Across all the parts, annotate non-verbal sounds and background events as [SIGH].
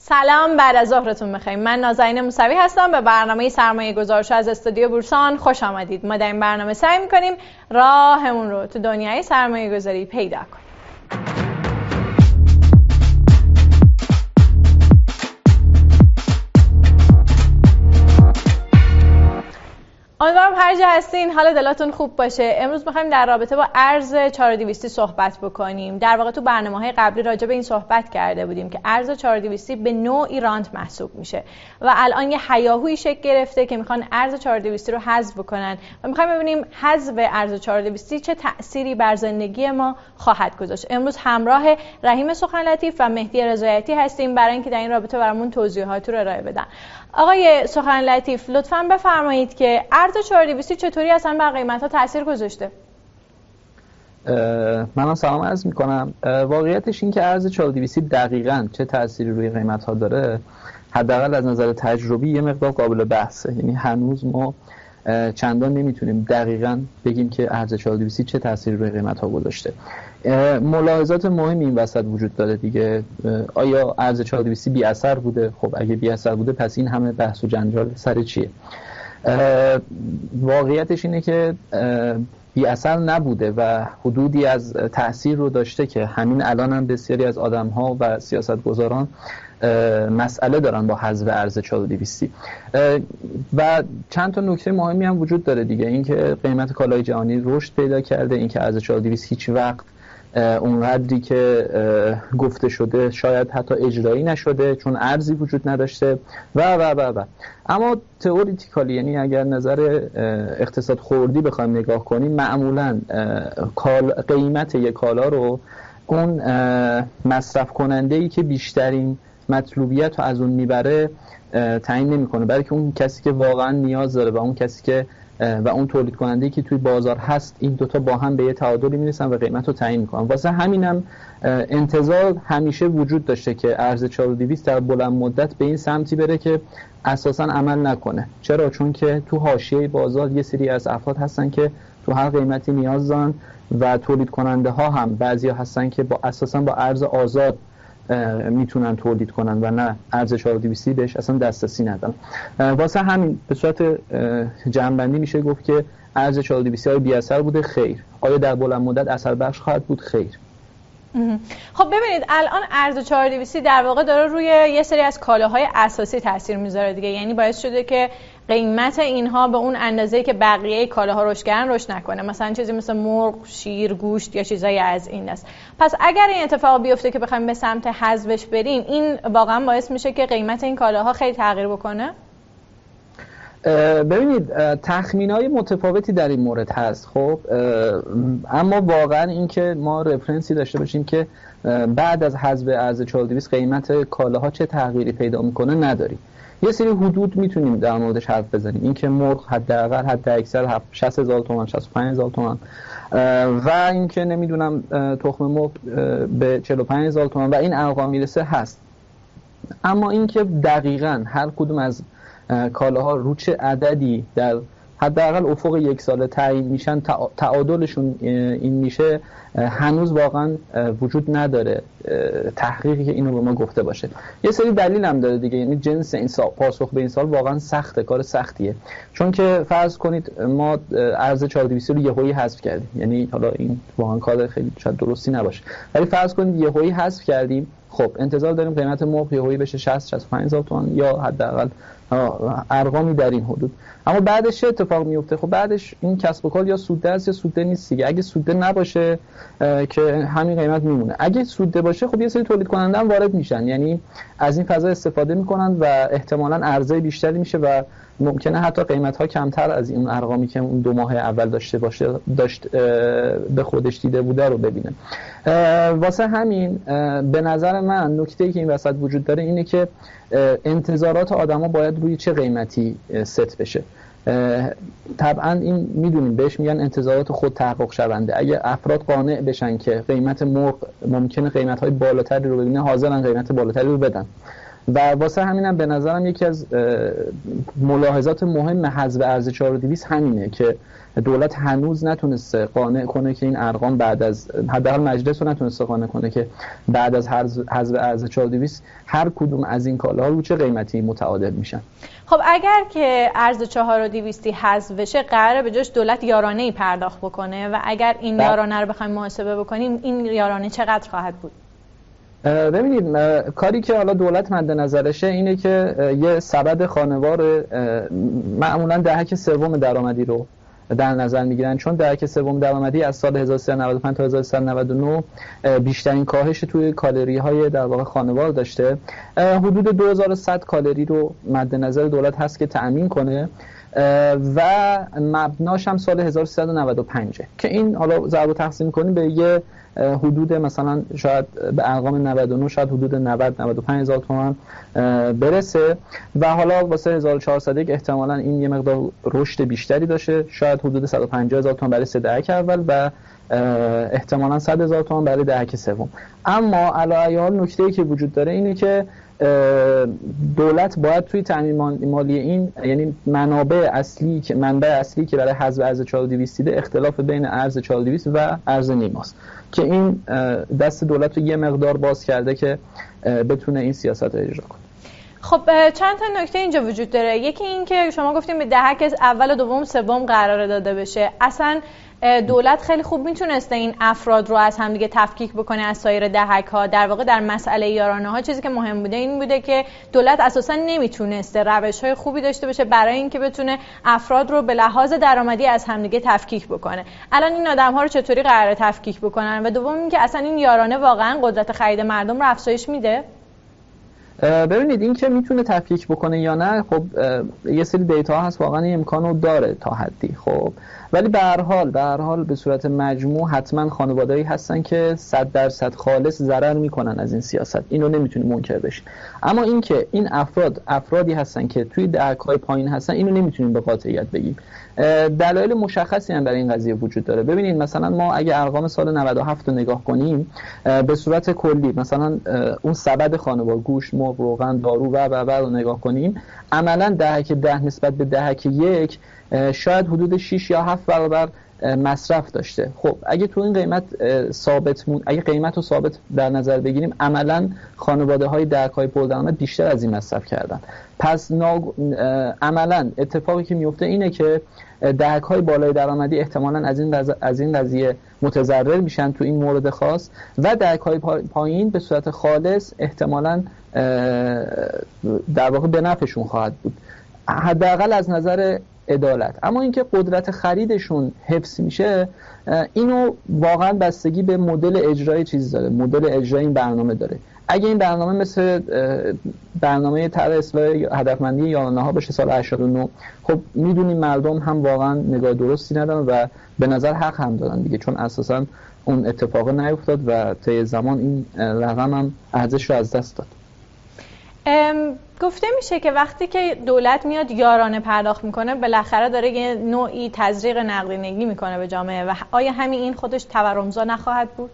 سلام بعد از ظهرتون بخیر. من نازنین موسوی هستم. به برنامه سرمایه گذارش از استودیو بورسان خوش آمدید. ما در این برنامه سعی می‌کنیم راهمون رو تو دنیای سرمایه گذاری پیدا کنیم. هر جا هستین حال دلاتون خوب باشه. امروز می‌خوایم در رابطه با ارز 4200 صحبت بکنیم. در واقع تو برنامه های قبلی راجع به این صحبت کرده بودیم که ارز 4200 به نوعی رانت محسوب میشه و الان یه حیاهوی شکل گرفته که می‌خوان ارز 4200 رو حذف بکنن و می‌خوایم ببینیم حذف ارز 4200 چه تأثیری بر زندگی ما خواهد گذاشت. امروز همراه رحیم سخن لطیف و مهدی رضایتی هستیم برای اینکه در این رابطه برامون توضیحات رو ارائه بدن. آقای سخن لطیف لطفا بفرمایید که ارز 4200 چطوری اصلا بر قیمت ها تاثیر گذاشته من سلام عرض می کنم واقعیتش این که ارز 4200 دقیقا چه تأثیری روی قیمت ها داره حداقل از نظر تجربی یه مقدار قابل بحثه. یعنی هنوز ما چندان نمی‌تونیم دقیقا بگیم که ارز 4200 چه تأثیری روی قیمت ها گذاشته ملاحظات مهمی این وسط وجود داره دیگه. آیا ارز 4200 بی اثر بوده؟ خب اگه بی اثر بوده پس این همه بحث و جنجال سر چیه؟ واقعیتش اینه که بی اثر نبوده و حدودی از تاثیر رو داشته که همین الان هم بسیاری از آدم ها و سیاست گذاران مسئله دارن با حذف ارز 4200 و چند تا نکته مهمی هم وجود داره دیگه. اینکه قیمت کالای جهانی رشد پیدا کرده اینکه ارز 4200 هیچ وقت اونقدری که گفته شده شاید حتی اجرایی نشده چون ارزی وجود نداشته. و و و و. اما تئوریتیکالی یعنی اگر نظر اقتصاد خوردی بخوایم نگاه کنیم معمولا قیمت یک کالا رو اون مصرف کننده ای که بیشترین مطلوبیت رو از اون می‌بره تعیین نمی‌کنه. بلکه اون کسی که واقعا نیاز داره و اون کسی که و اون تولید کننده که توی بازار هست این دوتا با هم به یه تعادلی می‌رسن و قیمت رو تعیین می‌کنن. واسه همینم انتظار همیشه وجود داشته که ارز 4200 در بلند مدت به این سمتی بره که اساسا عمل نکنه. چرا؟ چون که تو حاشیه بازار یه سری از افراد هستن که تو هر قیمتی نیاز دارن و تولید کننده ها هم بعضی هستن که با اساسا با ارز آزاد می‌تونن تولید کنن و نه ارز 4200 بهش اصلا دسترسی ندارن. واسه همین به صورت جنبندی میشه گفت که ارز 4200 های بی اثر بوده خیر. آیا در بلند مدت اثر بخش خواهد بود؟ خیر. خب ببینید الان ارز 4200 در واقع داره روی یه سری از کالاهای اساسی تاثیر می‌ذاره دیگه. یعنی باعث شده که قیمت اینها به اون اندازه که بقیه کالاها رشد کردن رشد نکنه. مثلا چیزی مثل مرغ، شیر، گوشت یا چیزایی از این است پس اگر این اتفاق بیفته که بخوایم به سمت حذفش بریم این واقعا باعث میشه که قیمت این کالاها خیلی تغییر بکنه؟ ببینید تخمین های متفاوتی در این مورد هست خب؟ اما واقعا اینکه ما رفرنسی داشته باشیم که بعد از حذف ارز 4200 قیمت کالاها چه تغییری پیدا می‌کنه نداریم. یه سری حدود می‌تونیم در موردش حرف بزنیم. اینکه مرغ حداقل حد اکثر 60 هزار تومان 65 هزار تومان و اینکه نمی‌دونم تخم مرغ به 45 هزار تومان و این ارقام می‌رسه هست. اما اینکه دقیقا هر کدوم از کالاها رو چه عددی در حداقل افق یک ساله تعیین میشن تعادلشون این میشه. هنوز واقعا وجود نداره. تحقیقی که اینو به ما گفته باشه. یه سری دلیل هم داره دیگه. یعنی جنس این سال پاسخ به این سال واقعا سخته کار سختیه. چون که فرض کنید ما ارز 4200 رو یهویی حذف کردیم. یعنی حالا این واقعا کار خیلی شاید درستی نباشه. ولی فرض کنید یهویی حذف کردیم. خب انتظار داریم قیمت مرغ یهویی بشه 60 65 هزار تومان یا حداقل ارقامی در این حدود. اما بعدش چه اتفاق میفته؟ خب بعدش این کسب و کار یا سوده است یا سوده نیست دیگه. اگه سوده نباشه که همین قیمت میمونه. اگه سوده باشه خب یه سری تولید کننده هم وارد میشن. یعنی از این فضا استفاده می‌کنن و احتمالا عرضه بیشتری میشه و ممکنه حتی قیمت ها کمتر از این ارقامی که اون دو ماه اول داشته باشه داشت به خودش دیده بوده رو ببینه. واسه همین به نظر من نکته که این وسط وجود داره اینه که انتظارات آدما باید روی چه قیمتی ست بشه. طبعا این می‌دونیم بهش میگن انتظارات خود تحقق شونده. اگه افراد قانع بشن که قیمت مرغ ممکنه قیمت های بالاتری رو ببینه حاضرن قیمت بالاتری رو بدن. و واسه همینم به نظرم یکی از ملاحظات مهم حذف ارز 4200 همینه که دولت هنوز نتونسته قانع کنه که این ارقام بعد از حداقل مجلس رو نتونسته قانع کنه که بعد از حذف ارز 4200 هر کدوم از این کالاها رو چه قیمتی متعادل میشن خب اگر که ارز 4200 حذف بشه قراره به جاش دولت یارانه ای پرداخت بکنه و اگر این بله. یارانه رو بخوایم محاسبه بکنیم این یارانه چقدر خواهد بود ببینید کاری که حالا دولت مد نظرشه اینه که یه سبد خانوار معمولا دهک سوم درآمدی رو در نظر می‌گیرن. چون دهک سوم درآمدی از سال 1395 تا 1399 بیشترین کاهش توی کالری های در واقع خانوار داشته. حدود 2100 کالری رو مد نظر دولت هست که تأمین کنه. و مبناش هم سال 1395 که این حالا ضرب تقسیم کنیم به یه حدود مثلا شاید به ارقام 99 شاید حدود 90 95 هزار تومان برسه. و حالا واسه 1400 احتمالا این یه مقدار رشد بیشتری داشته. شاید حدود 150 هزار تومان برای سه دهک اول و احتمالا 100 هزار تومان برای دهک سوم. اما علی حال نکته ای که وجود داره اینه که دولت باید توی تامین مالی این یعنی منابع اصلی که منبع اصلی که برای حذف ارز 4200 ده اختلاف بین ارز 4200 و ارز نیماست. که این دست دولت رو یه مقدار باز کرده که بتونه این سیاست رو اجرا کنه. خب چند تا نکته اینجا وجود داره. یکی این که شما گفتیم به دهک اول و دوم سوم قرار داده بشه. اصلا دولت خیلی خوب می‌تونسته این افراد رو از همدیگه تفکیک بکنه از سایر دهک ها در واقع در مسئله یارانه ها چیزی که مهم بوده این بوده که دولت اساسا نمی‌تونسته روش های خوبی داشته باشه برای اینکه بتونه افراد رو به لحاظ درآمدی از همدیگه تفکیک بکنه. الان این آدم ها رو چطوری قرار تفکیک بکنن؟ و دوم اینکه اصلا این یارانه واقعا قدرت خرید مردم رو افزایش میده؟ ببینید این که می‌تونه تفکیک بکنه یا نه خب یه سری دیتا هست واقعا امکانو داره تا حدی خب. ولی به هر حال به هر حال به صورت مجموع حتما خانوادهایی هستن که 100 درصد خالص ضرر می‌کنن از این سیاست. اینو نمی‌تونیم منکر بشیم اما اینکه این افراد افرادی هستن که توی دهک های پایین هستن اینو نمی‌تونیم به قاطعیت بگیم. دلایل مشخصی هم برای این قضیه وجود داره. ببینید مثلا ما اگه ارقام سال 97 رو نگاه کنیم به صورت کلی مثلا اون سبد خانوار گوش مرغ روغن دارو و و رو نگاه کنیم عملا دهک ده نسبت به دهک یک شاید حدود 6 یا 7 برابر مصرف داشته. خب اگه تو این قیمت ثابت مون... اگه قیمت رو ثابت در نظر بگیریم عملا خانواده های درک های پردرآمد بیشتر از این مصرف کردن. پس ناگ... عملا اتفاقی که میفته اینه که دهک های بالای درآمدی احتمالا از این از این قضیه متضرر میشن تو این مورد خاص و دهک های پایین به صورت خالص احتمالا در واقع به نفعشون خواهد بود. حداقل از نظر عدالت. اما اینکه قدرت خریدشون حفظ میشه اینو واقعا بستگی به مدل اجرای چیز داره. مدل اجرای این برنامه داره. اگه این برنامه مثل برنامه طرح اصلاح هدفمندی یارانه ها باشه سال 89 خب می‌دونیم مردم هم واقعا نگاه درستی ندارن و به نظر حق هم دارن دیگه چون اساسا اون اتفاق نیفتاد و طی زمان این رقم هم ارزش رو از دست داد. گفته میشه که وقتی که دولت میاد یارانه پرداخت می‌کنه بالاخره داره یه نوعی تزریق نقدینگی می‌کنه به جامعه. و آیا همین این خودش تورمزا نخواهد بود؟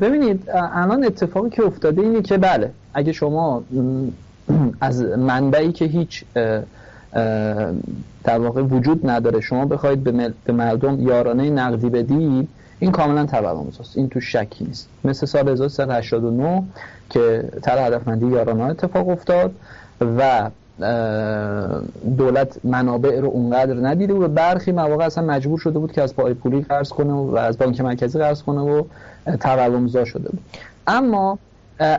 ببینید الان اتفاقی که افتاده اینه که بله اگه شما از منبعی که هیچ در واقع وجود نداره شما بخواید به مردم یارانه نقدی بدید این کاملا تورمزاست. این تو شکی نیست. مثل سال 1389 که طرح هدفمندی یارانه اتفاق افتاد و دولت منابع رو اونقدر ندیده و برخی مواقع اصلا مجبور شده بود که از پای پولی قرض کنه و از بانک مرکزی قرض کنه و تورمزا شده بود. اما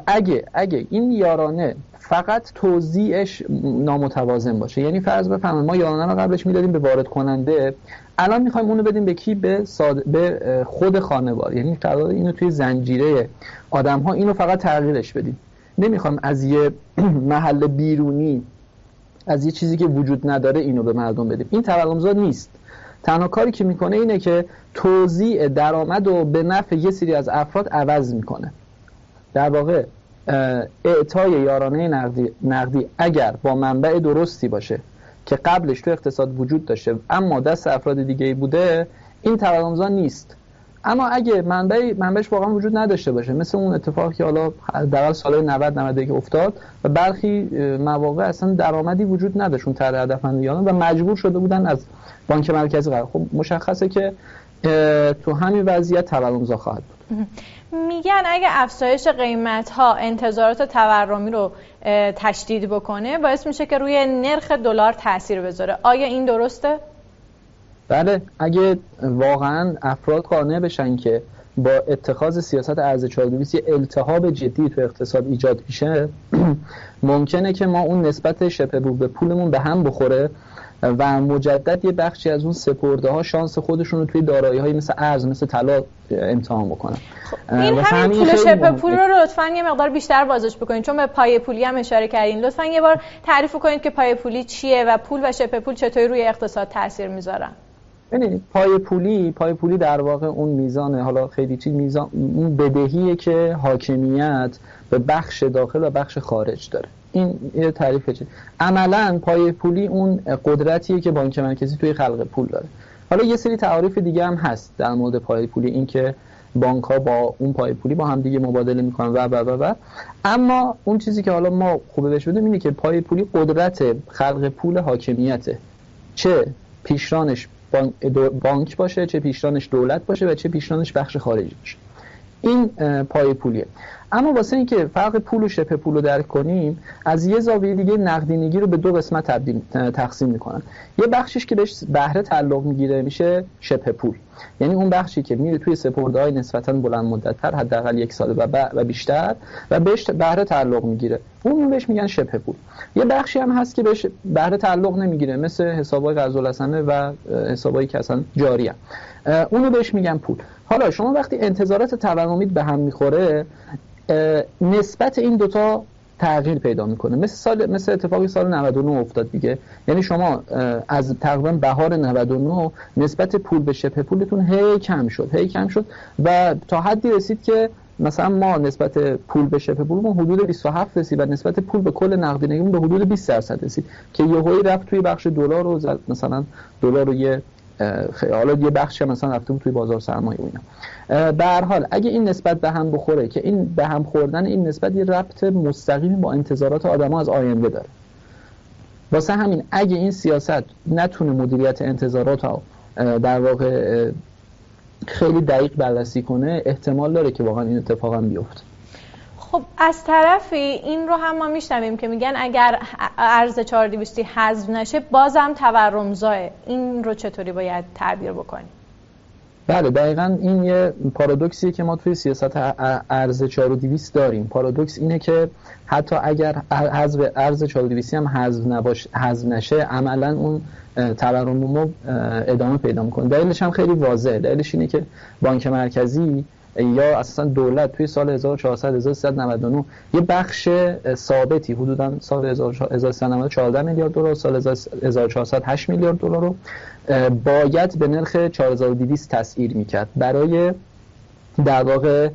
اگه اگه این یارانه فقط توضیحش نامتوازن باشه یعنی فرض بفرمایید ما یارانه رو قبلش می‌دادیم به وارد کننده الان می‌خوایم اونو بدیم به کی؟ به, به خود خانوار یعنی قرار اینو توی زنجیره آدم ها اینو فقط تغییرش بدیم. نمی‌خوایم از یه [CLEARS THROAT] محل بیرونی از یه چیزی که وجود نداره اینو به مردم بدیم. این تورمزاد نیست. تنها کاری که می‌کنه اینه که توزیع درآمد و به نفع یه سری از افراد عوض می‌کنه. در واقع اعطای یارانه نقدی اگر با منبع درستی باشه که قبلش تو اقتصاد وجود داشته اما دست افراد دیگه بوده این تورمزا نیست. اما اگه منبع منبعش واقعا وجود نداشته باشه مثل اون اتفاقی که حالا در سال 90 91 افتاد و برخی مواقع اصلا درآمدی وجود نداشت اون طرح هدفمندیان و مجبور شده بودن از بانک مرکزی قرار خب مشخصه که تو همین وضعیت تورمزا خواهد بود. میگن اگه افزایش قیمت ها انتظارات تورمی رو تشدید بکنه باعث میشه که روی نرخ دلار تاثیر بذاره. آیا این درسته؟ بله. اگه واقعا افراد قانع بشن که با اتخاذ سیاست ارز 420 یه التهاب جدی تو اقتصاد ایجاد میشه [CLEARS THROAT] ممکنه که ما اون نسبت شبه به پولمون به هم بخوره. و مجدد یه بخشی از اون سپرده ها شانس خودشون رو توی دارایی های مثل ارز مثل طلا امتحان بکنن. این همین پول شبه پول رو لطفا یه مقدار بیشتر بازش بکنید چون به پای پولی هم اشاره کردین. لطفا یه بار تعریف کنید که پای پولی چیه و پول و شبه پول چطوری روی اقتصاد تاثیر می‌ذارن ببینید پای پولی پای پولی در واقع اون میزان حالا خیلی چیز میزان اون بدهی که حاکمیت به بخش داخل و بخش خارج داره. این یه تعریف چیه عملا پای پولی اون قدرتیه که بانک مرکزی توی خلق پول داره. حالا یه سری تعاریف دیگه هم هست در مورد پای پولی این که بانک ها با اون پای پولی با هم دیگه مبادله می‌کنن و و و و. اما اون چیزی که حالا ما خوبه بهش بدونیم اینه که پای پولی قدرت خلق پول حاکمیته. چه پیشرانش بانک باشه چه پیشرانش دولت باشه و چه پیشرانش بخش خارجی باشه. این پای پولیه. اما واسه اینکه فرق پول و شبه پول رو درک کنیم از یه زاویه دیگه نقدینگی رو به دو قسمت تقسیم می‌کنن. یه بخشش که بهش بهره تعلق می‌گیره میشه شبه پول. یعنی اون بخشی که میره توی سپرده های نسبتا بلند مدت تر حداقل یک سال و, و بیشتر و بهش بهره تعلق می‌گیره. اون بهش میگن شبه پول. یه بخشی هم هست که بهش بهره تعلق نمی‌گیره مثل حسابای قرض و حسابایی که اصلا جاری هم. اونو بهش میگن پول. حالا شما وقتی انتظارات تورمی به هم می‌خوره نسبت این دوتا تغییر پیدا می‌کنه. مثل سال مثل اتفاقی سال 99 افتاد دیگه. یعنی شما از تقریبا بهار 99 نسبت پول به شبه پولتون هی کم شد هی کم شد و تا حدی رسید که مثلا ما نسبت پول به شبه پولمون حدود 27 رسید و نسبت پول به کل نقدینگیمون به حدود 20 درصد رسید که یهویی رفت توی بخش دلار رو مثلا دلار رو یه حالا یه بخشی مثلا رفته بود توی بازار سرمایه و اینا. به هر حال اگه این نسبت به هم بخوره که این به هم خوردن این نسبت یه ربط مستقیم با انتظارات آدما از آینده داره. واسه همین اگه این سیاست نتونه مدیریت انتظارات رو در واقع خیلی دقیق بررسی کنه احتمال داره که واقعا این اتفاق هم بیفته. خب از طرفی این رو هم ما میشنویم که میگن اگر ارز 4200 حذف نشه بازم تورمزاه این رو چطوری باید تعبیر بکنیم؟ بله دقیقا این یه پارادوکسیه که ما توی سیاست ارز 4200 داریم. پارادوکس اینه که حتی اگر حذف ارز 4200 هم حذف نباشه حذف نشه عملا اون تورم ادامه پیدا می‌کنه. دلیلش هم خیلی واضحه. دلیلش اینه که بانک مرکزی یا اصلا دولت توی سال 1400 1399 یه بخش ثابتی حدودا سال 1399 14 میلیارد دلار سال 1400 8 میلیارد دلار رو باید به نرخ 4200 تسعیر می‌کرد برای در واقع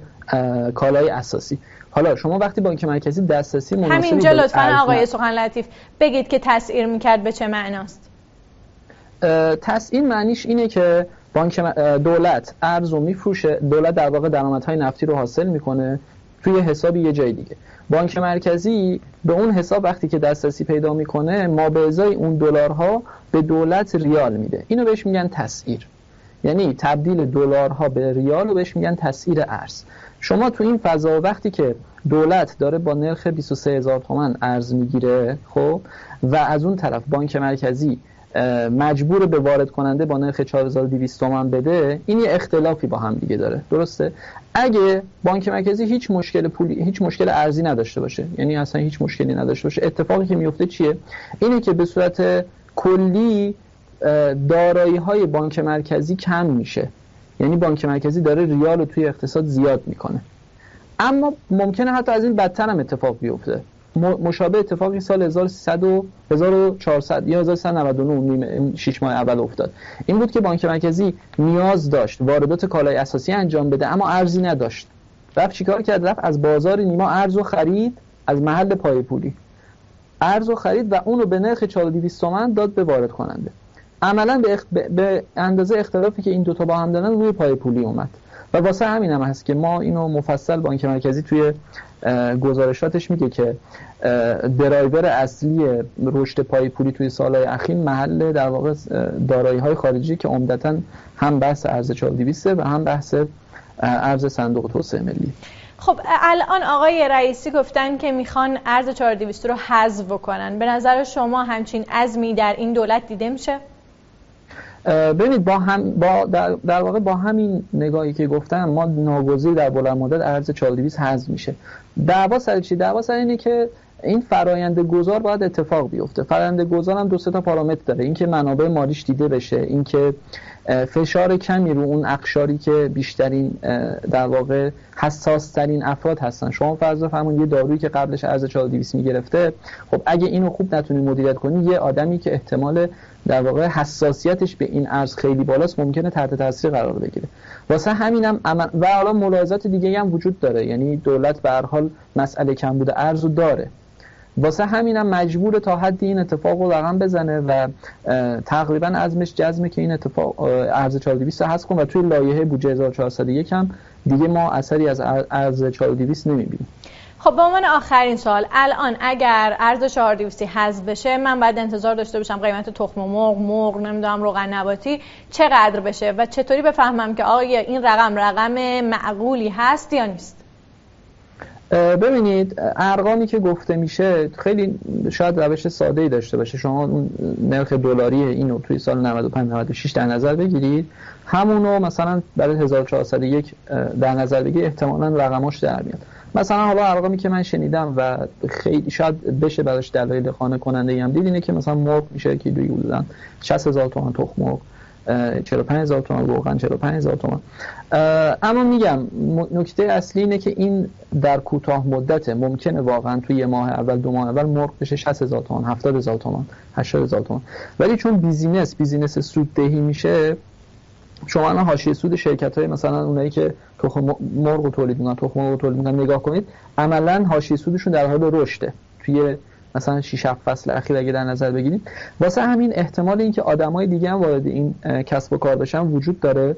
کالای اساسی. حالا شما وقتی بانک مرکزی دسترسی مناسبی همینجا لطفا آقای سخن لطیف. بگید که تسعیر می‌کرد به چه معناست؟ تسعیر معنیش اینه که بانک دولت ارز رو میفروشه. دولت در واقع درآمدهای نفتی رو حاصل می‌کنه توی حساب یه جای دیگه. بانک مرکزی به اون حساب وقتی که دسترسی پیدا می‌کنه ما به ازای اون دلارها به دولت ریال میده. اینو بهش میگن تسعیر. یعنی تبدیل دلارها به ریال رو بهش میگن تسعیر ارز. شما تو این فضا وقتی که دولت داره با نرخ 23 هزار تومن ارز می‌گیره خب و از اون طرف بانک مرکزی مجبور به وارد کننده با نرخ 4200 تومان بده این یه اختلافی با هم دیگه داره. درسته؟ اگه بانک مرکزی هیچ مشکل پولی هیچ مشکل ارزی نداشته باشه یعنی اصلا هیچ مشکلی نداشته باشه اتفاقی که میفته چیه؟ اینه که به صورت کلی دارایی های بانک مرکزی کم میشه. یعنی بانک مرکزی داره ریال رو توی اقتصاد زیاد می‌کنه. اما ممکنه حتی از این بدتر هم اتفاق بیفته. مشابه اتفاقی سال 1300 و 1400 یا 1399 6 ماه اول افتاد. این بود که بانک مرکزی نیاز داشت واردات کالای اساسی انجام بده اما ارزی نداشت. رفت چیکار کرد؟ رفت از بازار نیما ارز و خرید از محل پای پولی. ارز و خرید و اون رو به نرخ 4200 تومن داد به وارد کننده. عملا به, به اندازه اختلافی که این دوتا با هم دارن روی پای پولی اومد. و واسه همین هم هست که ما اینو مفصل بانک مرکزی توی گزارشاتش میگه که درایور اصلی رشد پای پولی توی سالهای اخیر محل در واقع دارایی های خارجی که عمدتا هم بحث ارز 4200 و هم بحث ارز صندوق توسعه ملی. خب الان آقای رئیسی گفتن که می‌خوان ارز 4200 رو حذف کنن به نظر شما همچین عزمی در این دولت دیده میشه؟ ببینید با هم با در, در, واقع با همین نگاهی که گفتم ما ناگزیر در بلند مدت ارز 4200 حذف میشه. دعوا سر چی؟ دعوا سر اینه که این فرایند گذار باید اتفاق بیفته. فرایند گذار هم دو سه تا پارامتر داره. اینکه منابع مالیش دیده بشه اینکه فشار کمی رو اون اقشاری که بیشترین در واقع حساس ترین افراد هستن. شما فرض فرمون یه دارویی که قبلش ارز 4200 می‌گرفته خب اگه اینو خوب نتونی مدیریت کنی یه آدمی که احتمال در واقع حساسیتش به این ارز خیلی بالاست ممکنه تحت تاثیر قرار بگیره. واسه همینم و حالا ملاحظات دیگه هم وجود داره یعنی دولت به هر حال مسئله کم بوده ارز داره. واسه همینم مجبور تا حدی این اتفاق رو رقم بزنه و تقریبا ازمش جزمه که این اتفاق ارز 4200 هست کن و توی لایحه بودجه 1401 هم دیگه ما اثری از ارز 4200 نمی‌بینیم. خب به عنوان آخرین سوال الان اگر ارز 4200 حذف بشه من بعد انتظار داشته باشم قیمت تخم مرغ مرغ نمی‌دونم روغن نباتی چقدر بشه و چطوری بفهمم که آیا این رقم رقم معقولی هست یا نیست؟ ببینید ارقامی که گفته میشه خیلی شاید روش ساده ای داشته باشه. شما نرخ دلاری اینو توی سال 95 96 در نظر بگیرید. همونو مثلا برای 1401 در نظر بگیرید احتمالاً رقماش در میاد. مثلا حالا ارقامی که من شنیدم و خیلی شاید بشه براش دلایل خانه کننده هم دید اینه که مثلا مرغ میشه که دوی بودن 60000 تومان تخم مرغ 45 هزار تومان روغن 45 هزار تومان. اما میگم نکته اصلی اینه که این در کوتاه مدت ممکنه واقعا توی یه ماه اول دو ماه اول مرغ بشه 60 هزار تومان 70 هزار تومان 80 هزار تومان. ولی چون business business سوددهی میشه شما الان حاشیه سود شرکت های مثلا اونایی که تخم مرغ تولید می‌کنن تخم مرغ تولید می‌کنن نگاه کنید عملا حاشیه سودشون در حال رشده. توی مثلا 6 7 فصل اخیر اگه در نظر بگیرید. واسه همین احتمال اینکه آدمای دیگه هم وارد این کسب و کار بشن وجود داره.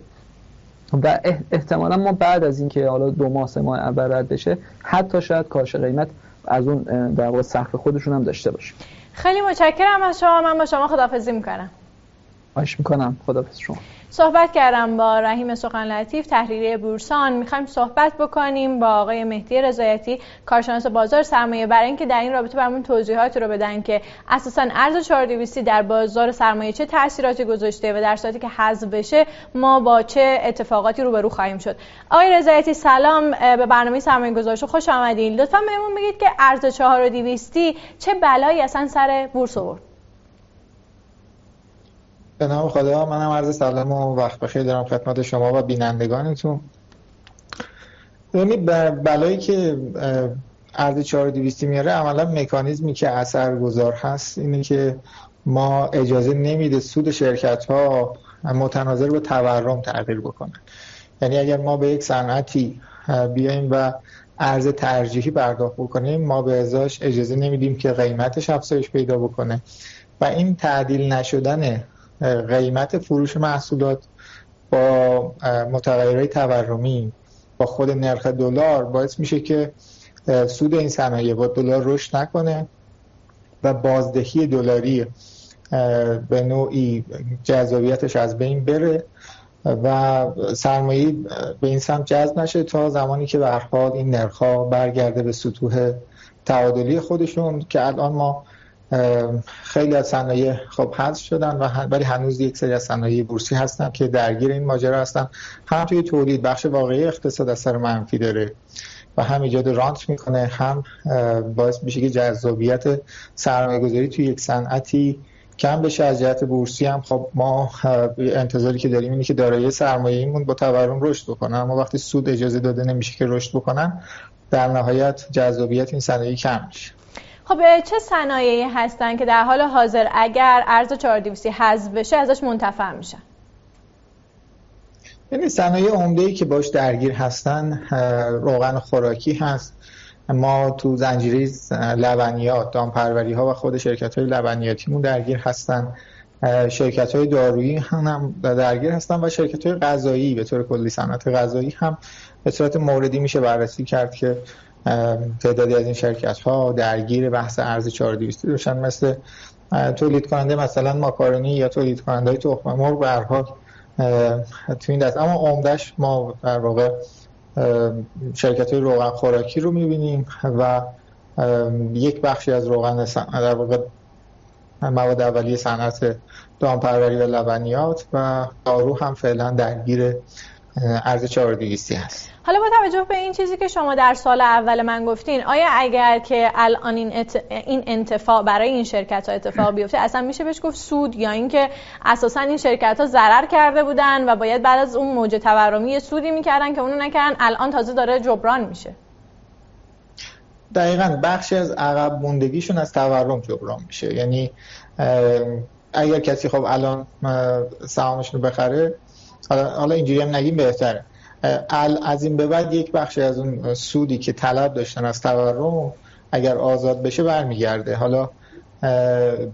و احتمالا ما بعد از اینکه حالا دو ماه سه ماه اول رد بشه حتی شاید کاهش قیمت از اون در واقع سقف خودشون هم داشته باشه. خیلی متشکرم از شما. من با شما خدافظی می‌کنم. خواهش می‌کنم. خدافظ شما. صحبت کردم با رحیم سخن لطیف تحریری بورسان. می‌خوایم صحبت بکنیم با آقای مهدی رضایتی کارشناس بازار سرمایه. برای اینکه در این رابطه برامون توضیحات رو بدن که اساسا ارز 4200 در بازار سرمایه چه تاثیراتی گذاشته و در صورتی که حذف بشه ما با چه اتفاقاتی روبرو خواهیم شد. آقای رضایتی سلام به برنامه سرمایه گذاری خوش آمدید لطفا بهمون بگید که ارز 4200 چه بلایی اصلا سر بورس آورد؟ به نام خدا منم عرض سلام و وقت بخیر دارم خدمت شما و بینندگانتون. ببینید بلایی که ارز 4200 میاره عملا مکانیزمی که اثر گذار هست اینه که ما اجازه نمیده سود شرکت ها متناظر با تورم تغییر بکنن. یعنی اگر ما به یک صنعتی بیایم و ارز ترجیحی پرداخت بکنیم ما به ازاش اجازه نمیدیم که قیمتش افزایش پیدا بکنه. و این تعدیل نشدن قیمت فروش محصولات با متغیرهای تورمی با خود نرخ دلار باعث میشه که سود این صنایع با دلار رشد نکنه و بازدهی دلاری به نوعی جذابیتش از بین بره و سرمایه به این سمت جذب نشه تا زمانی که به این نرخ برگرده به سطوح تعادلی خودشون که الان ما خیلی از صنایع خب حذف شدن و ولی هنوز یک سری از صنایع بورسی هستن که درگیر این ماجرا هستن. هم توی تولید بخش واقعی اقتصاد اثر منفی داره و هم ایجاد رانت می‌کنه هم باعث میشه که جذابیت سرمایه گذاری توی یک صنعتی کم بشه. از جهت بورسی هم خب ما انتظاری که داریم اینه که دارایی سرمایه‌ایمون با تورم رشد بکنه. اما وقتی سود اجازه داده نمیشه که رشد بکنن در نهایت جذابیت این صنایع کم میشه. خب چه صنایعی هستن که در حال حاضر اگر ارز 4200 حذف بشه ازش منتفع میشن؟ یعنی صنایع عمده که باش درگیر هستن روغن خوراکی هست. ما تو زنجیره لبنیات دامپروری ها و خود شرکت های لبنیاتیمون درگیر هستن. شرکت های دارویی هم درگیر هستن و شرکت های غذایی به طور کلی صنعت غذایی هم به صورت موردی میشه بررسی کرد که تعدادی از این شرکت ها درگیر بحث ارز 4200 روشن مثل تولید کننده مثلا ماکارونی یا تولید کننده های تخم مرغ به هر حال تو این دست. اما عمدش ما در واقع شرکت های روغن خوراکی رو می‌بینیم و یک بخشی از روغن در واقع مواد اولیه صنعت دامپروری و لبنیات و دارو هم فعلا درگیر ارز 4200 هست. حالا با توجه به این چیزی که شما در سال اول من گفتین آیا اگر که الان این, ات... این انتفاع برای این شرکت ها اتفاق [CLEARS THROAT] بیفته اصلا میشه بهش گفت سود یا اینکه اساسا این شرکت ها ضرر کرده بودن و باید بعد از اون موج تورمی سودی می‌کردن که اونو نکردن الان تازه داره جبران میشه؟ دقیقا بخشی از عقب موندگیشون از تورم جبران میشه. یعنی اگر کسی خب الان سهامشون رو بخره حالا اینجوری هم نگیم بهتره. از این به بعد یک بخش از اون سودی که طلب داشتن از تورم اگر آزاد بشه برمیگرده. حالا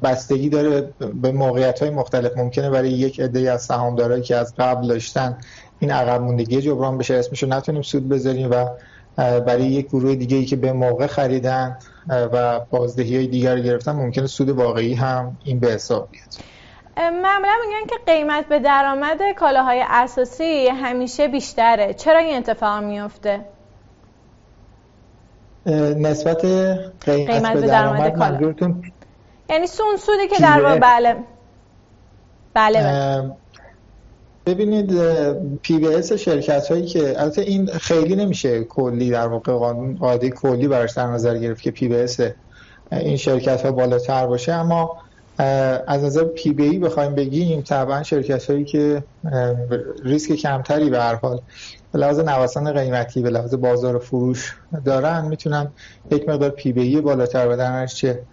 بستگی داره به موقعیت های مختلف. ممکنه برای یک عده از سهامدارایی که از قبل داشتن این عقب موندگی جبران بشه. اسمشو نتونیم سود بذاریم و برای یک گروه دیگه ای که به موقع خریدن و بازدهی های دیگر گرفتن ممکنه سود واقعی هم این به حساب بیاد. معمولا میگن که قیمت به درآمد کالاهای اساسی همیشه بیشتره. چرا این اتفاق میفته؟ نسبت قیمت, قیمت به درآمد منظورتون یعنی سون سودی که در واقع بله. بله, بله. ببینید P بر E شرکت هایی که البته این خیلی نمیشه کلی در واقع قانون قاعده کلی براش در نظر گرفت که P بر E این شرکت ها بالاتر باشه اما از نظر پی بی ای بخوایم بگیم طبعا شرکت هایی که ریسک کمتری به هر حال به لحاظ نوسان قیمتی به لحاظ بازار فروش دارن می‌تونن یک مقدار پی بی ای بالاتر بدن. چه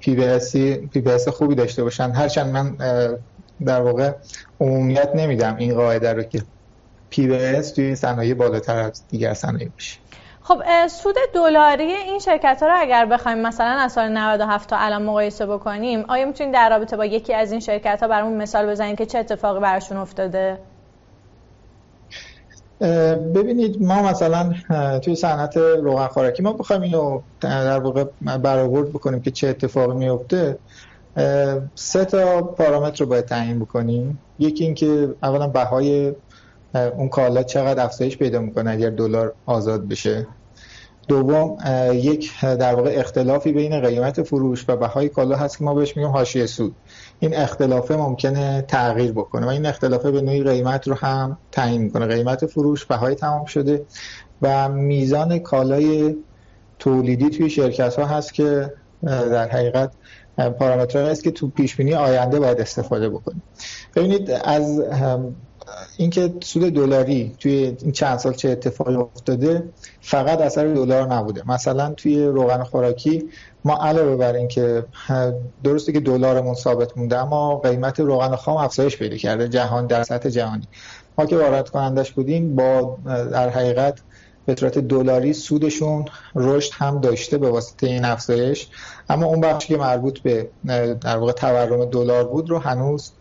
P بر E, P بر E خوبی داشته باشن. هرچند من در واقع عمومیت نمیدم این قاعده رو که P بر E توی صنایع بالاتر از دیگر صنایع باشه. خب سود دلاری این شرکت ها رو اگر بخوایم مثلا از سال 97 تا الان مقایسه بکنیم آیا می‌تونید در رابطه با یکی از این شرکت ها برامون مثال بزنید که چه اتفاقی براشون افتاده؟ ببینید ما مثلا توی صنعت روغن خوراکی ما بخوایم اینو در واقع برآورد بکنیم که چه اتفاقی میفته سه تا پارامتر رو باید تعیین بکنیم. یکی اینکه اولا بهای اون کالا چقدر افزایش پیدا می‌کنه اگر دلار آزاد بشه. دوم یک در واقع اختلافی بین قیمت فروش و بهای کالا هست که ما بهش میگیم حاشیه سود. این اختلافه ممکنه تغییر بکنه و این اختلافه به نوعی قیمت رو هم تعیین می‌کنه. قیمت فروش بهای تمام شده و میزان کالای تولیدی توی شرکت ها هست که در حقیقت پارامترهایی است که تو پیش بینی آینده باید استفاده بکنیم. ببینید از اینکه سود دلاری توی این چند سال چه اتفاقی افتاده فقط اثر دلار نبوده. مثلا توی روغن خوراکی ما علاوه بر اینکه درسته که دلارمون ثابت مونده اما قیمت روغن خام افزایش پیدا کرده جهان در سطح جهانی. ما که وارد کنندش بودیم با در حقیقت به صورت دلاری سودشون رشد هم داشته به واسطه این افزایش. اما اون بخشی که مربوط به در واقع تورم دلار بود رو هنوز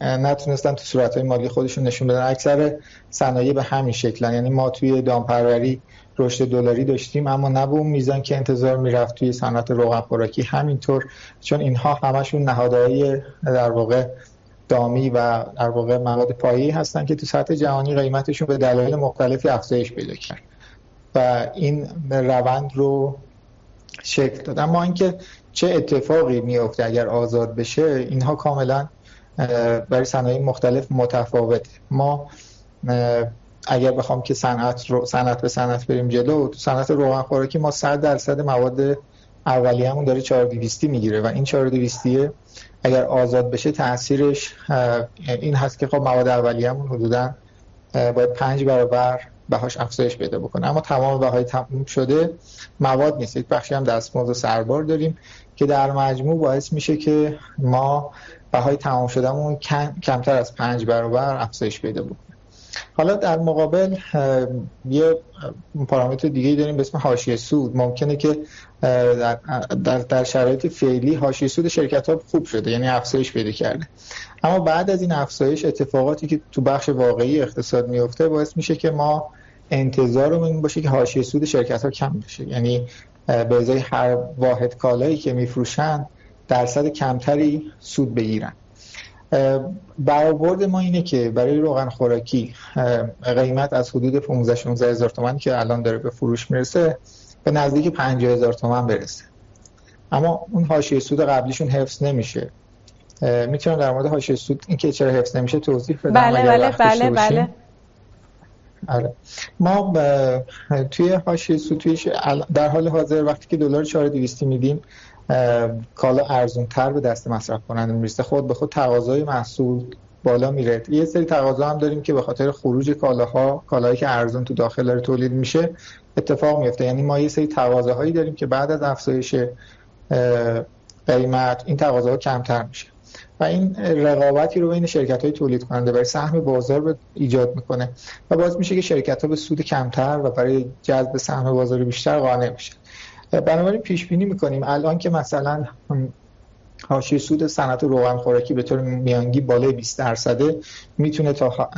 نتونستن تو صورت مالی خودشون نشون بدن. اکثر صنایع به همین شکلن یعنی ما توی دامپروری رشد دلاری داشتیم اما نه به اون میزان که انتظار می‌رفت توی صنعت روغن خوراکی. همینطور چون اینها همشون نهادهای در واقع دامی و در واقع مواد پایه‌ای هستن که تو سطح جهانی قیمتشون به دلایل مختلفی افزایش پیدا کرد و این روند رو شکل داد. اما اینکه چه اتفاقی میفته اگر آزاد بشه اینها کاملا برای صنایع مختلف متفاوته. ما اگر بخوام که صنعت رو صنعت به صنعت بریم جلو تو صنعت روغن خوراکی ما 100 درصد مواد اولیه‌مون داره 4200 می‌گیره و این 4200 اگر آزاد بشه تاثیرش این هست که خب مواد اولیه‌مون حدودا باید پنج برابر بهاش افزایش پیدا بکنه. اما تمام بهای تموم شده مواد نیست. یک بخشی هم دستمزد و سربار داریم که در مجموع باعث میشه که ما بهای تمام شدهمون کمتر از پنج برابر افزایش پیدا بکنه. حالا در مقابل یه پارامتر دیگه داریم به اسم حاشیه سود. ممکنه که در, در, شرایط فعلی حاشیه سود شرکت ها خوب شده یعنی افزایش پیدا کرده. اما بعد از این افزایش اتفاقاتی که تو بخش واقعی اقتصاد میفته باعث میشه که ما انتظارمون این باشه که حاشیه سود شرکت ها کم بشه. یعنی به ازای هر واحد کالایی که میفروشن درصد کمتری سود بگیرن. برآورد ما اینه که برای روغن خوراکی قیمت از حدود 15 16 هزار تومان که الان داره به فروش می‌رسه به نزدیک 50 هزار تومان برسه. اما اون حاشیه سود قبلیشون حفظ نمیشه. می‌تونم در مورد حاشیه سود این که چرا حفظ نمیشه توضیح بدم بله بله بله بله. آره. ما توی حاشیه سود در حال حاضر وقتی که دلار 4200 میدیم کالا ارزون تر به دست مصرف کننده می‌رسه. خود به خود تقاضای محصول بالا میره. یه سری تقاضا هم داریم که به خاطر خروج کالاها کالایی که ارزون تو داخل داره تولید میشه اتفاق میفته یعنی ما یه سری تقاضاهایی داریم که بعد از افزایش قیمت این تقاضاها کمتر میشه. و این رقابتی رو بین شرکت های تولید کننده برای سهم بازار ایجاد می‌کنه. و باز میشه که شرکت ها به سود کمتر و برای جذب سهم بازار بیشتر قانع میشه بنابراین پیش بینی می‌کنیم. الان که مثلا حاشیه سود صنعت روغن خوراکی به طور میانگی بالای 20 درصده می‌تونه تا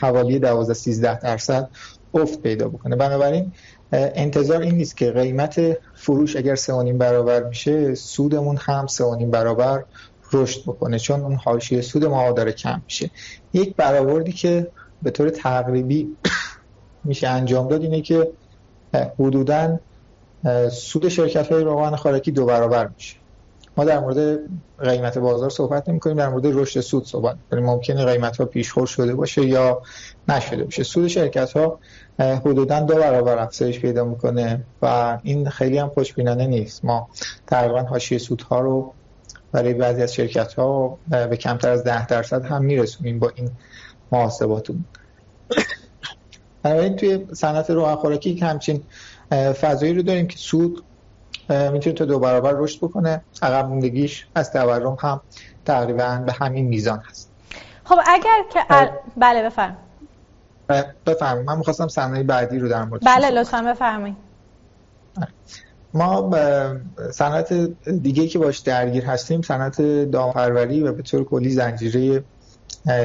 حوالی 12 13 درصد افت پیدا بکنه. بنابراین انتظار این نیست که قیمت فروش اگر 3.5 برابر میشه سودمون هم 3.5 برابر رشد بکنه چون اون حاشیه سود ما داره کم میشه. یک برآوردی که به طور تقریبی [COUGHS] میشه انجام داد اینه که حدوداً سود شرکت های روغن خوراکی دو برابر میشه. ما در مورد قیمت بازار صحبت نمی کنیم در مورد رشد سود صحبت کنیم ممکنه قیمت ها پیشخور شده باشه یا نشده باشه. سود شرکت ها حدودا دو برابر افزایش پیدا می‌کنه و این خیلی هم خوشبینانه نیست. ما تقریبا حاشیه سودها رو برای بعضی از شرکت ها به کمتر از ده درصد هم میرسونیم با این محاسباتون. [COUGHS] بنابراین توی صنعت روغن خوراکی همچین فضایی رو داریم که سود می‌تونه تا دو برابر رشد بکنه. عقب موندگیش از تورم هم تقریبا به همین میزان هست. خب اگر که ال... بله بفرم. بفرم من می‌خواستم صحنه بعدی رو در مورد بله لطفا بفرمایید. ما صنعت دیگه که باش درگیر هستیم صنعت دامپروری و به طور کلی زنجیره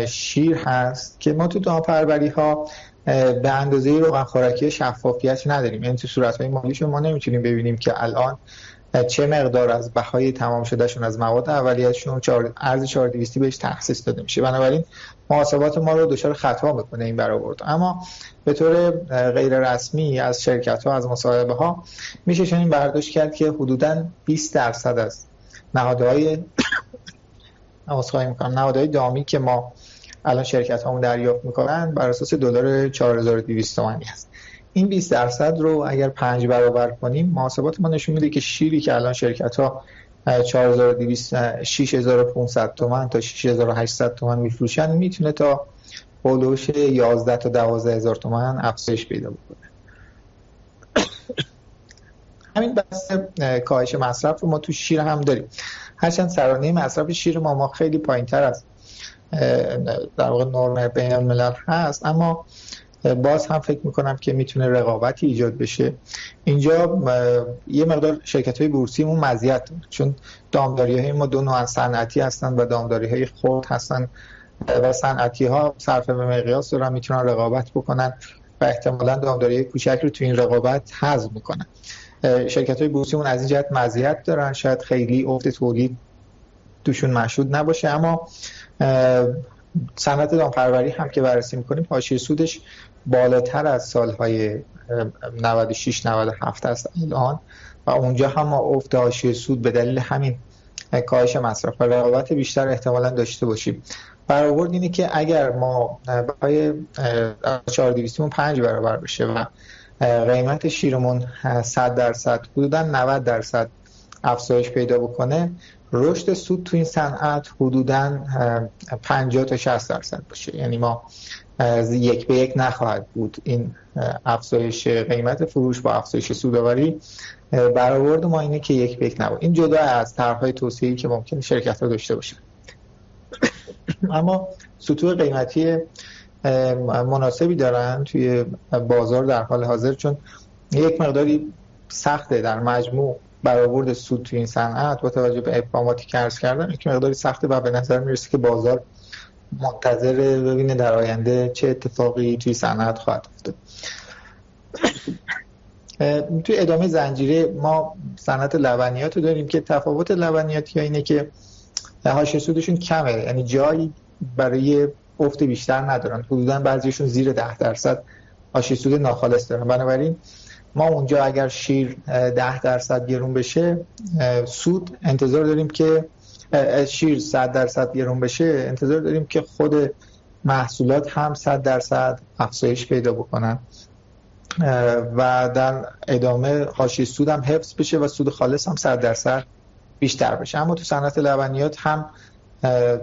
شیر هست که ما تو دامپروری ها به اندازه روغن خوراکی شفافیت نداریم. یعنی تو صورت های مالیشون ما نمی‌تونیم ببینیم که الان چه مقدار از بهای تمام شدهشون از مواد اولیتشون ارز 4200 بهش تخصیص داده میشه. بنابراین محاسبات ما رو دچار خطا می‌کنه این برآورد اما به طور غیر رسمی از شرکت ها از مصاحبه ها میشه چنین برداشت کرد که حدودا 20 درصد از نهادهای [COUGHS] نهادهای دامی که ما الان شرکت همون دریافت می‌کنن بر اساس دلار 4200 تومانی هست. این 20 درصد رو اگر 5 برابر کنیم محاسبات ما نشون میده که شیری که الان شرکت ها 4200 6500 تومان تا 6800 تومان میفروشن می‌تونه تا هولوش 11 تا 12000 تومان افزایش پیدا بکنه. [COUGHS] همین بحث کاهش مصرف رو ما تو شیر هم داریم. هرچند سرانه مصرف شیر ما ما خیلی پایینتر است در واقع نرم بین الملل هست. اما باز هم فکر می‌کنم که می‌تونه رقابتی ایجاد بشه. اینجا یه مقدار شرکت های بورسی مون مزیت چون دامداری های ما دو نوع صنعتی هستن و دامداری های خود هستن و صنعتی ها صرف به مقیاس دارن می‌تونن رقابت بکنن و احتمالا دامداری کوچک رو تو این رقابت حذف می‌کنن. شرکت های بورسی مون از این جهت مزیت دارن. شاید خیلی افت تولید دوشون مشهود نباشه. اما صنعت دامپروری هم که بررسی می‌کنیم حاشیه سودش بالاتر از سالهای 96 97 است الان و اونجا هم افت حاشیه سود به دلیل همین کاهش مصرف و رقابت بیشتر احتمالا داشته باشیم. برآورد اینه که اگر ما بهای 4200 5 برابر بشه و قیمت شیرمون 100 درصد حدودا 90 درصد افزایش پیدا بکنه رشد سود تو این صنعت حدودا 50 تا 60 درصد باشه. یعنی ما یک به یک نخواهد بود این افزایش قیمت فروش با افزایش سوداوری برآورد ما اینه که یک به یک نبود. این جدا از طرحهای توسعه‌ای که ممکن شرکت ها داشته باشه. [CLEARS THROAT] اما سطوح قیمتی مناسبی دارن توی بازار در حال حاضر چون یک مقداری سخته در مجموع برآورد سود توی این صنعت با توجه به اقداماتی که عرض کردم یک مقداری سخته و به نظر می‌رسه که بازار منتظر ببینه در آینده چه اتفاقی توی صنعت خواهد افتاد. توی ادامه زنجیره ما صنعت لبنیات رو داریم که تفاوت لبنیاتی ها اینه که حاشیه سودشون کمه. یعنی جایی برای افت بیشتر ندارن. حدودا بعضیشون زیر ده درصد حاشیه سود ناخالص دارن. بنابراین ما اونجا اگر شیر ده درصد گرون بشه سود انتظار داریم که شیر 100 درصد گرون بشه انتظار داریم که خود محصولات هم 100 درصد افزایش پیدا بکنن. و در ادامه حاشیه سود هم حفظ بشه و سود خالص هم 100 درصد بیشتر بشه. اما تو صنعت لبنیات هم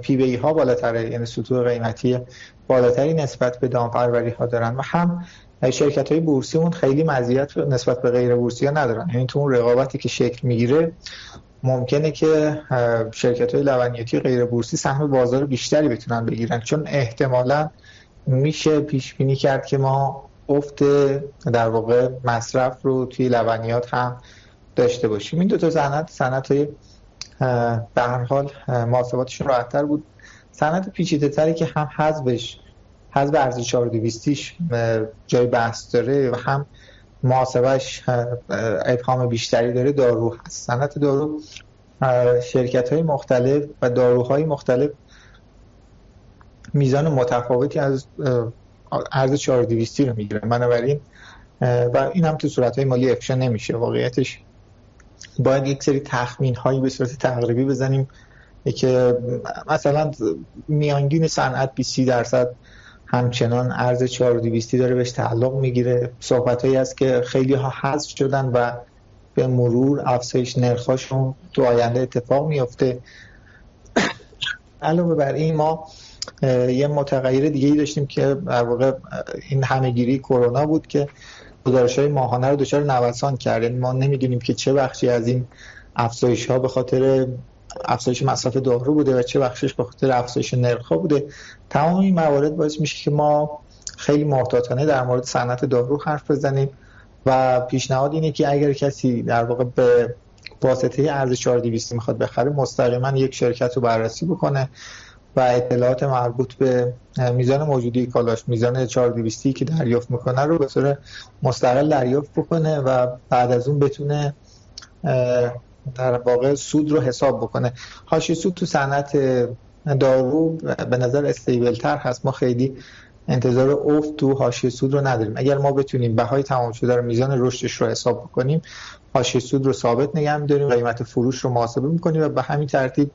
پی بی ها بالاتره یعنی سطوح قیمتی بالاتری نسبت به دامپروری ها دارن. و هم شرکت های بورسی اون خیلی مزیت نسبت به غیر بورسی ها ندارن. یعنی تو اون رقابتی که شکل می‌گیره ممکنه که شرکت های لبنیاتی غیر بورسی سهم بازار بیشتری بتونن بگیرن. چون احتمالا میشه پیش بینی کرد که ما افت در واقع مصرف رو توی لبنیات هم داشته باشیم. این دو تا صنعت صنعت های به هر حال محاسباتشون راحتتر بود. صنعت پیچیده تری که هم حذفش حذف ارز 4200 جای بحث داره و هم محاسبش ابهام بیشتری داره دارو هست. صنعت دارو شرکت های مختلف و داروهای مختلف میزان متفاوتی از ارز 4200 رو می‌گیرن. بنابراین و این هم تو صورت های مالی افشا نمیشه. واقعیتش باید یک سری تخمین هایی به صورت تقریبی بزنیم که مثلا میانگین صنعت 20 درصد همچنان ارز 4200 داره بهش تعلق می‌گیره. صحبت هایی است که خیلی ها حذف شدن و به مرور افزایش نرخاشون تو آینده اتفاق میفته علاوه بر این ما یه متغیر دیگه ای داشتیم که در واقع این همهگیری کرونا بود که گزارش های ماهانه رو دچار نوسان کرد. یعنی ما نمی‌دونیم که چه بخشی از این افزایش ها به خاطر افزایش مصرف دارو بوده و چه بخشش به خاطر افزایش نرخ بوده. تمام این موارد باعث میشه که ما خیلی محتاطانه در مورد صنعت دارو حرف بزنیم و پیشنهاد اینه که اگر کسی در واقع به واسطه ارز 4200 می‌خواد بخره مستقیما یک شرکت رو بررسی بکنه و اطلاعات مربوط به میزان موجودی کالاش میزان 4200 که دریافت می‌کنه رو به صورت مستقل دریافت بکنه و بعد از اون بتونه در واقع سود رو حساب بکنه. هاشی سود تو صنعت دارو به نظر استیبل تر هست. ما خیلی انتظار افت تو حاشیه سود رو نداریم. اگر ما بتونیم بهای تمام شده رو میزان رشدش رو حساب بکنیم حاشیه سود رو ثابت نگه می‌داریم قیمت فروش رو محاسبه می‌کنیم و به همین ترتیب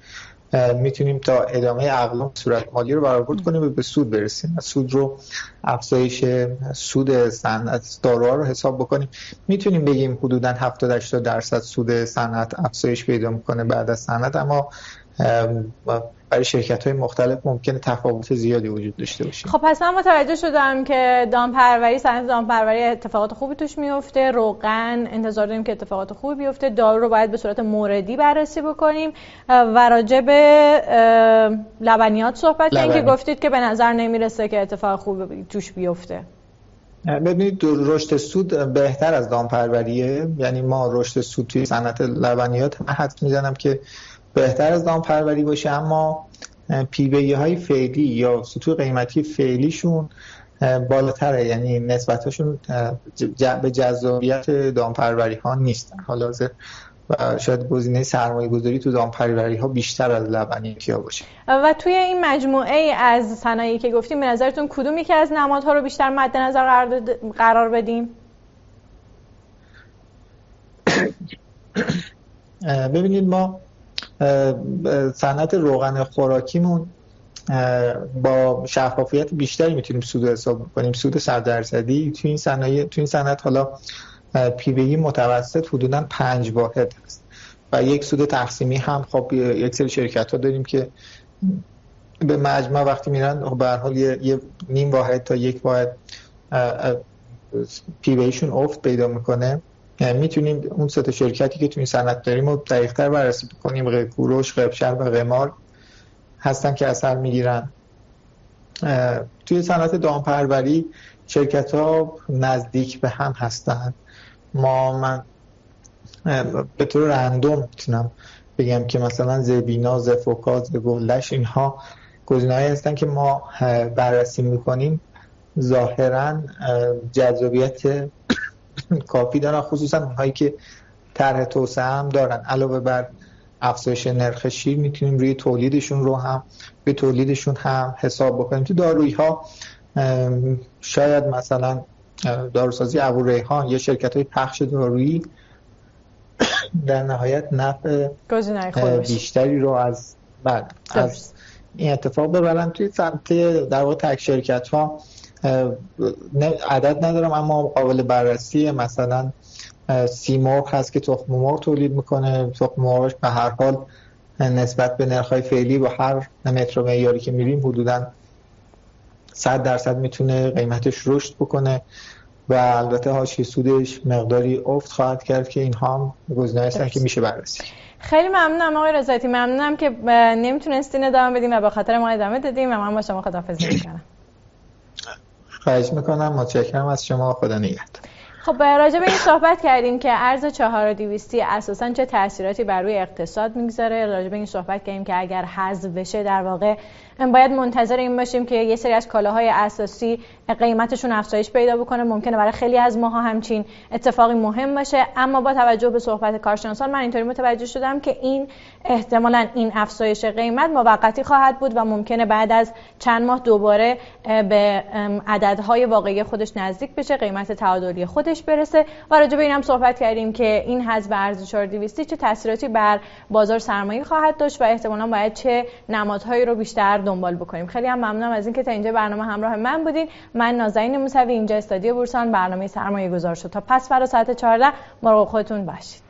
می‌تونیم تا ادامه اقلام صورت مالی رو برآورد کنیم و به سود برسیم. سود رو افزایش سود صنعت داروها رو حساب بکنیم. می‌تونیم بگیم حدودا 70 80 درصد سود صنعت افزایش پیدا می‌کنه بعد از صنعت اما برای شرکت های مختلف ممکنه تفاوت زیادی وجود داشته باشه. خب پس من متوجه شدم که دامپروری صنعت دامپروری اتفاقات خوبی توش میفته روغن انتظار داریم که اتفاقات خوبی بیفته. دارو رو باید به صورت موردی بررسی بکنیم. و راجع به لبنیات صحبت کنیم که گفتید که به نظر نمی‌رسه که اتفاق خوبی توش بیفته. ببینید رشد سود بهتر از دامپروریه. یعنی ما رشد سود توی صنعت لبنیات حد می‌زنم که بهتر از دامپروری باشه. اما پی های فعلی یا سطوح قیمتی فعلیشون بالاتره. یعنی نسبتشون به جذابیت دامپروری ها نیستن. حالا و شاید گزینه سرمایه گذاری تو دامپروری ها بیشتر از لبنیاتی ها باشه. و توی این مجموعه از صنایعی که گفتیم به نظرتون کدوم یکی از نمادها رو بیشتر مد نظر قرار بدیم؟ ببینید ما صنعت روغن خوراکیمون با شفافیت بیشتری می‌تونیم سود حساب کنیم سود 100 درصدی. تو این صنایع تو این صنعت حالا پی بی متوسط حدودا 5 واحد هست. و یک سود تقسیمی هم خب یک سری شرکت ها داریم که به مجمع وقتی میرن به هر حال یه, نیم واحد تا یک واحد پی بیشون افت پیدا می‌کنه. می‌تونیم اون سه شرکتی که تو این صنعت داریم رو دقیق‌تر بررسی بکنیم. کوروش، قبشر و قمار هستن که اثر می‌گیرن. توی صنعت دامپروری شرکت ها نزدیک به هم هستند ما من به طور رندوم می‌تونم بگم که مثلا زبینا زفوکا زگلش اینها گزینه‌هایی هستن که ما بررسی می‌کنیم. ظاهرا جذابیت کافی دارن خصوصا اونهایی که طرح توسعه هم دارن. علاوه بر افزایش نرخ شیر می‌تونیم روی تولیدشون رو هم به تولیدشون هم حساب بکنیم. تو دارویی ها شاید مثلا داروسازی ابو ریحان یا شرکت های پخش دارویی در نهایت نفع بیشتری رو از بعد از این اتفاق ببرن. توی سمت در واقع تک شرکت ها عدد ندارم اما قابل بررسی مثلا سیمرغ هست که تخم مرغ تولید می‌کنه. تخم مرغش به هر حال نسبت به نرخ‌های فعلی با هر متر معیاری که میریم حدودا 100 درصد می‌تونه قیمتش رشد بکنه و البته حاشیه سودش مقداری افت خواهد کرد که اینها هم گزینه‌ای هستن که میشه بررسی. خیلی ممنونم آقای رضایتی. ممنونم که نمی‌تونستین ادامه بدیم و به خاطر ما ادامه دادیم و من با شما خداحافظی می‌کنم. خواهش می‌کنم متشکرم از شما خدا نگهدار. خب راجع به این صحبت کردیم که ارز 4200 اساسا چه تاثیراتی بر روی اقتصاد می‌گذاره. راجع به این صحبت کردیم که اگر حذف بشه در واقع باید منتظر این باشیم که یه سری از کالاهای اساسی قیمتشون افزایش پیدا بکنه. ممکنه برای خیلی از ماها همچین اتفاقی مهم باشه. اما با توجه به صحبت کارشناسان من اینطوری متوجه شدم که این احتمالا این افزایش قیمت موقتی خواهد بود و ممکنه بعد از چند ماه دوباره به عددهای واقعی خودش نزدیک بشه قیمت تعادلی خودش برسه. و راجع به اینم صحبت کردیم که این حذف ارز 4200 چه تاثیراتی بر بازار سرمایه خواهد داشت و احتمالا باید چه نمادهایی رو بیشتر دنبال بکنیم. خیلی هم ممنونم از اینکه تا اینجا برنامه همراه من بودین. من نازنین موسوی اینجا استادیو بورسان برنامه سرمایه گذار شد. تا پس فرا ساعت 14 مراقب خودتون باشید.